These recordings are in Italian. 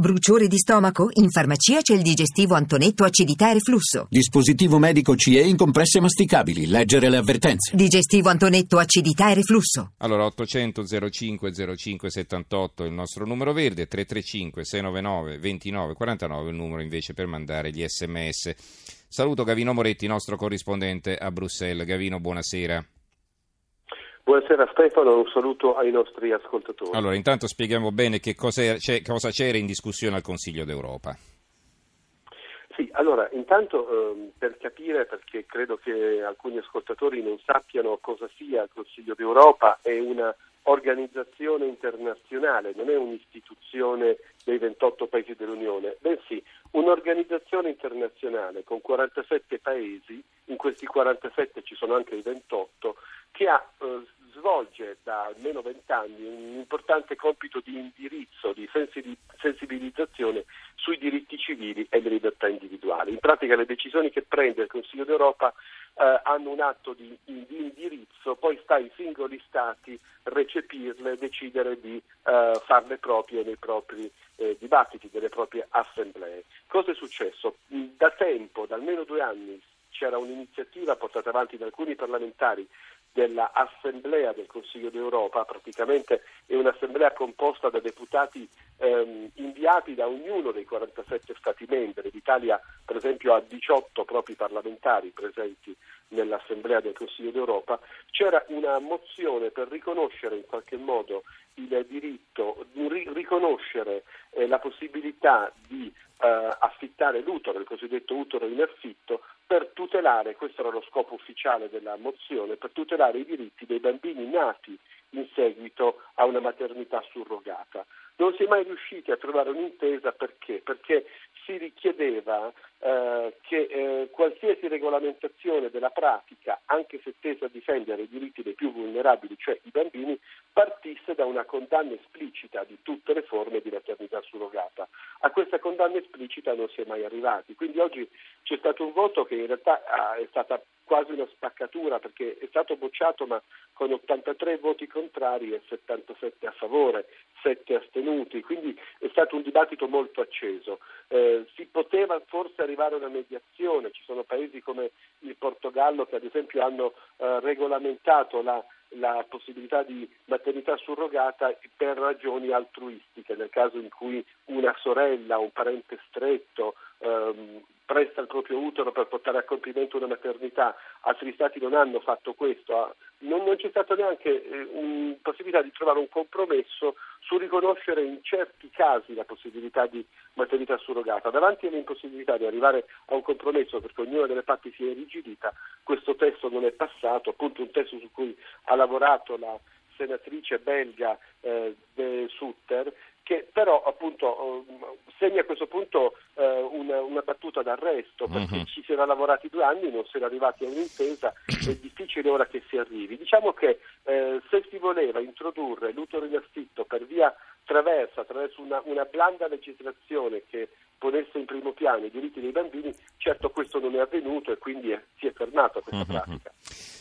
Bruciore di stomaco? In farmacia c'è il digestivo Antonetto acidità e reflusso. Dispositivo medico CE in compresse masticabili. Leggere le avvertenze. Digestivo Antonetto acidità e reflusso. Allora 800 05 05 78 il nostro numero verde, 335 699 29 49 il numero invece per mandare gli sms. Saluto Gavino Moretti, nostro corrispondente a Bruxelles. Gavino, buonasera. Buonasera Stefano, un saluto ai nostri ascoltatori. Allora, intanto spieghiamo bene che cosa, cosa c'era in discussione al Consiglio d'Europa. Sì, allora, intanto ehm, per capire, perché credo che alcuni ascoltatori non sappiano cosa sia il Consiglio d'Europa, è una organizzazione internazionale, non è un'istituzione dei 28 paesi dell'Unione, bensì un'organizzazione internazionale con 47 paesi, in questi 47 ci sono anche i 28, che ha eh, svolge da almeno vent'anni un importante compito di indirizzo, di sensibilizzazione sui diritti civili e le libertà individuali. In pratica le decisioni che prende il Consiglio d'Europa eh, hanno un atto di, di, indirizzo, poi sta ai singoli Stati recepirle, decidere di eh, farle proprie nei propri eh, dibattiti, delle proprie assemblee. Cosa è successo? Da tempo, da almeno due anni, c'era un'iniziativa portata avanti da alcuni parlamentari dell'Assemblea del Consiglio d'Europa, praticamente è un'assemblea composta da deputati ehm, inviati da ognuno dei 47 Stati membri. L'Italia per esempio ha 18 propri parlamentari presenti nell'Assemblea del Consiglio d'Europa, c'era una mozione per riconoscere in qualche modo il diritto, riconoscere eh, la possibilità di eh, affittare l'utero, il cosiddetto utero in affitto, per tutelare, questo era lo scopo ufficiale della mozione, per tutelare i diritti dei bambini nati in seguito a una maternità surrogata. Non si è mai riusciti a trovare un'intesa perché? Perché si richiedeva eh, che eh, qualsiasi regolamentazione della pratica, anche se tesa a difendere i diritti dei più vulnerabili, cioè i bambini, partisse da una condanna esplicita di tutte le forme di maternità surrogata. A questa condanna esplicita non si è mai arrivati. Quindi oggi c'è stato un voto che in realtà ah, è stata quasi una spaccatura perché è stato bocciato ma con 83 voti contrari e 77 a favore, 7 astenuti, quindi è stato un dibattito molto acceso. Eh, si poteva forse arrivare a una mediazione, ci sono paesi come il Portogallo che ad esempio hanno eh, regolamentato la, la possibilità di maternità surrogata per ragioni altruistiche, nel caso in cui una sorella, un parente stretto ehm, presta il proprio utero per portare a compimento una maternità, altri stati non hanno fatto questo, non, non c'è stata neanche eh, possibilità di trovare un compromesso su riconoscere in certi casi la possibilità di maternità surrogata. Davanti all'impossibilità di arrivare a un compromesso perché ognuna delle parti si è irrigidita, questo testo non è passato, appunto un testo su cui ha lavorato la senatrice belga eh, De Sutter che però appunto eh, segna a questo punto eh, una, una, battuta d'arresto perché uh-huh. ci si era lavorati due anni, non si era arrivati a un'intesa, è difficile ora che si arrivi. Diciamo che eh, se si voleva introdurre l'utero in affitto per via traversa, attraverso una, una blanda legislazione che ponesse in primo piano i diritti dei bambini, certo questo non è avvenuto e quindi è, si è fermata questa uh-huh. pratica.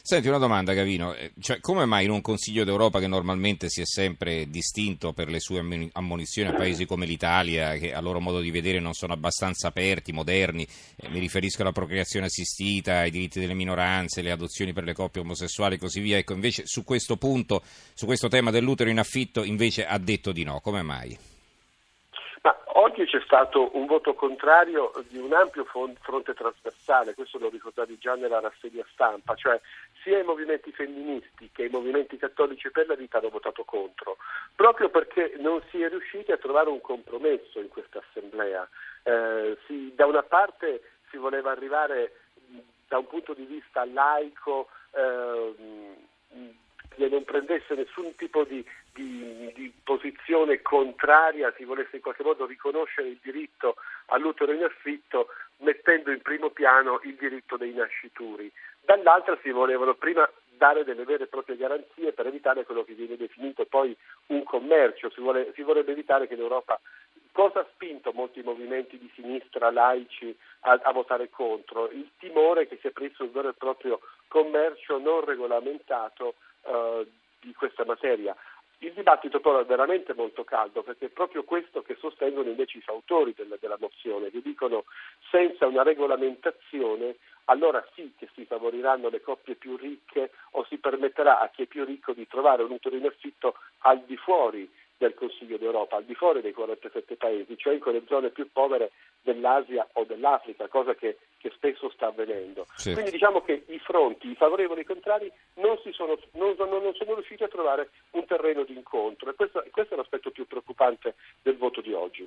Senti una domanda Gavino, eh, cioè, come mai in un Consiglio d'Europa che normalmente si è sempre distinto per le sue ammonizioni a paesi come l'Italia, che a loro modo di vedere non sono abbastanza aperti, moderni, eh, mi riferisco alla procreazione assistita, ai diritti delle minoranze, le adozioni per le coppie omosessuali e così via, ecco invece su questo punto, su questo tema dell'utero in affitto invece ha detto di no, come mai? Oggi c'è stato un voto contrario di un ampio fronte trasversale, questo lo ricordavi già nella rassegna stampa, cioè sia i movimenti femministi che i movimenti cattolici per la vita hanno votato contro, proprio perché non si è riusciti a trovare un compromesso in questa assemblea. Eh, si, da una parte si voleva arrivare da un punto di vista laico eh, che non prendesse nessun tipo di, di, di, posizione contraria, si volesse in qualche modo riconoscere il diritto all'utero in affitto mettendo in primo piano il diritto dei nascituri. Dall'altra si volevano prima dare delle vere e proprie garanzie per evitare quello che viene definito poi un commercio, si, vuole, si vorrebbe evitare che l'Europa cosa ha spinto molti movimenti di sinistra laici a, a, votare contro? Il timore che si aprisse un vero e proprio commercio non regolamentato eh, di questa materia. Il dibattito però è veramente molto caldo perché è proprio questo che sostengono invece i fautori della, della mozione, che dicono senza una regolamentazione allora sì che si favoriranno le coppie più ricche o si permetterà a chi è più ricco di trovare un utero in affitto al di fuori del Consiglio d'Europa, al di fuori dei 47 paesi, cioè in quelle zone più povere dell'Asia o dell'Africa, cosa che, che spesso sta avvenendo. Certo. Quindi diciamo che i fronti, i favorevoli e i contrari, non, sono, non, non, sono, riusciti a trovare un terreno di incontro e questo, questo, è l'aspetto più preoccupante del voto di oggi.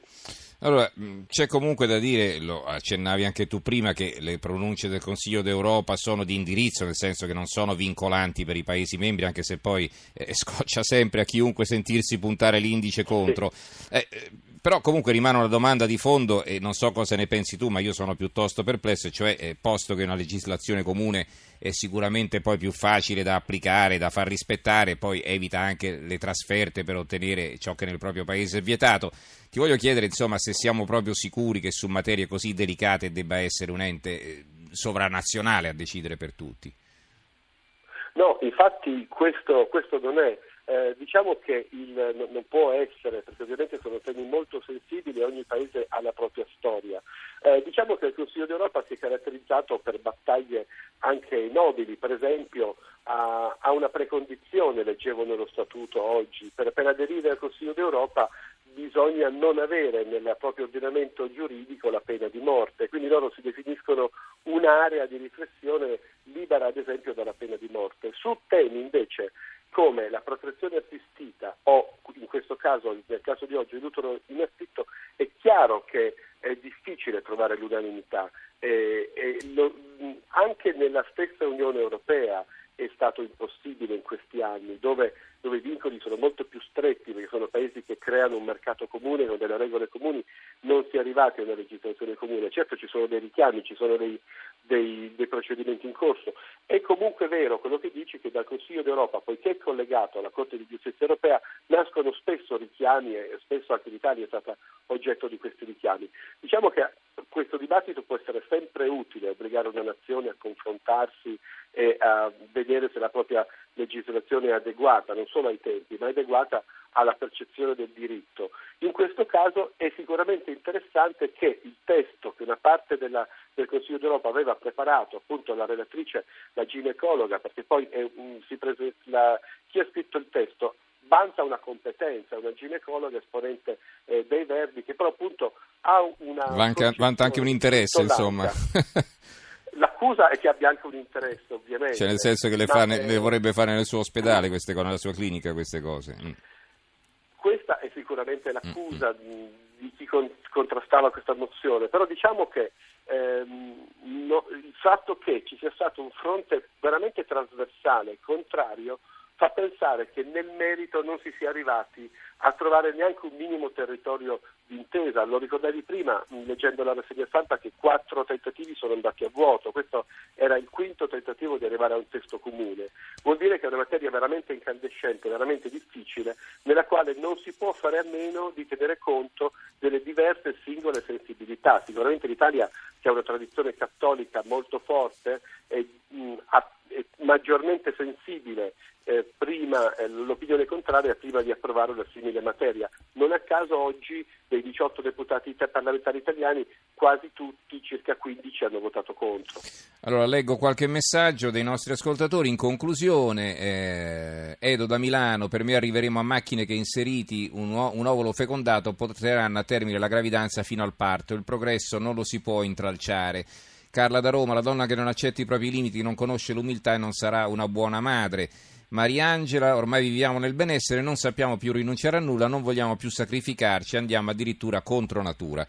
Allora, c'è comunque da dire, lo accennavi anche tu prima, che le pronunce del Consiglio d'Europa sono di indirizzo, nel senso che non sono vincolanti per i Paesi membri, anche se poi eh, scoccia sempre a chiunque sentirsi puntare l'indice contro. Sì. Eh, però comunque rimane una domanda di fondo e non so cosa ne pensi tu, ma io sono piuttosto perplesso, cioè eh, posto che una legislazione comune è sicuramente poi più facile da applicare, da far rispettare, poi evita anche le trasferte per ottenere ciò che nel proprio paese è vietato. Ti voglio chiedere insomma se siamo proprio sicuri che su materie così delicate debba essere un ente eh, sovranazionale a decidere per tutti. No, infatti questo, questo non è eh, diciamo che il, non può essere, perché ovviamente sono temi molto sensibili e ogni paese ha la propria storia. Eh, diciamo che il Consiglio d'Europa si è caratterizzato per battaglie anche nobili, per esempio ha, ha una precondizione, leggevo nello statuto oggi, per, per aderire al Consiglio d'Europa bisogna non avere nel proprio ordinamento giuridico la pena di morte, quindi loro si definiscono un'area di riflessione libera ad esempio dalla pena di morte. Su temi invece come la protezione assistita o in questo caso, nel caso di oggi, l'utero in affitto, è chiaro che è difficile trovare l'unanimità. Eh, eh, lo, anche nella stessa Unione Europea è stato impossibile in questi anni, dove, dove, i vincoli sono molto più stretti, perché sono paesi che creano un mercato comune con delle regole comuni, non si è arrivati a una legislazione comune. Certo ci sono dei richiami, ci sono dei, dei, dei procedimenti in corso. È comunque vero quello che dici che dal Consiglio d'Europa, poiché è collegato alla Corte di giustizia europea, nascono spesso richiami e spesso anche l'Italia è stata oggetto di questi richiami. Diciamo che questo dibattito può essere sempre utile, obbligare una nazione a confrontarsi e a vedere se la propria legislazione è adeguata non solo ai tempi, ma è adeguata alla percezione del diritto. In questo caso è sicuramente interessante che il testo che una parte della, del Consiglio d'Europa aveva preparato, appunto la relatrice, la ginecologa, perché poi um, prese, la, chi ha scritto il testo vanta una competenza, una ginecologa esponente eh, dei verbi che però appunto ha una... Vanta, vanta anche un interesse, insomma. L'accusa è che abbia anche un interesse, ovviamente. Cioè, nel senso che le, fa, è... le vorrebbe fare nel suo ospedale queste cose, nella sua clinica queste cose. Mm. Questa è sicuramente l'accusa mm. di, chi con, contrastava questa mozione, però diciamo che ehm, no, il fatto che ci sia stato un fronte veramente trasversale, contrario, fa pensare che nel merito non si sia arrivati a trovare neanche un minimo territorio intesa. Lo ricordavi prima, leggendo la rassegna stampa, che quattro tentativi sono andati a vuoto. Questo era il quinto tentativo di arrivare a un testo comune. Vuol dire che è una materia veramente incandescente, veramente difficile, nella quale non si può fare a meno di tenere conto delle diverse singole sensibilità. Sicuramente l'Italia, che ha una tradizione cattolica molto forte, è, mh, maggiormente sensibile eh, prima eh, l'opinione contraria prima di approvare una simile materia. Non a caso oggi dei 18 deputati parlamentari italiani quasi tutti, circa 15, hanno votato contro. Allora leggo qualche messaggio dei nostri ascoltatori. In conclusione, eh, Edo da Milano, per me arriveremo a macchine che inseriti un, un ovulo fecondato porteranno a termine la gravidanza fino al parto. Il progresso non lo si può intralciare. Carla da Roma, la donna che non accetta i propri limiti non conosce l'umiltà e non sarà una buona madre. Mariangela, ormai viviamo nel benessere, non sappiamo più rinunciare a nulla, non vogliamo più sacrificarci, andiamo addirittura contro natura.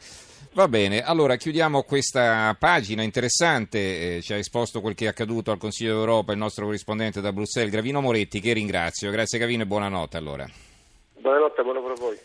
Va bene, allora chiudiamo questa pagina interessante, eh, ci ha esposto quel che è accaduto al Consiglio d'Europa il nostro corrispondente da Bruxelles, Gravino Moretti, che ringrazio. Grazie Gravino e buonanotte allora. Buonanotte, buon lavoro a voi.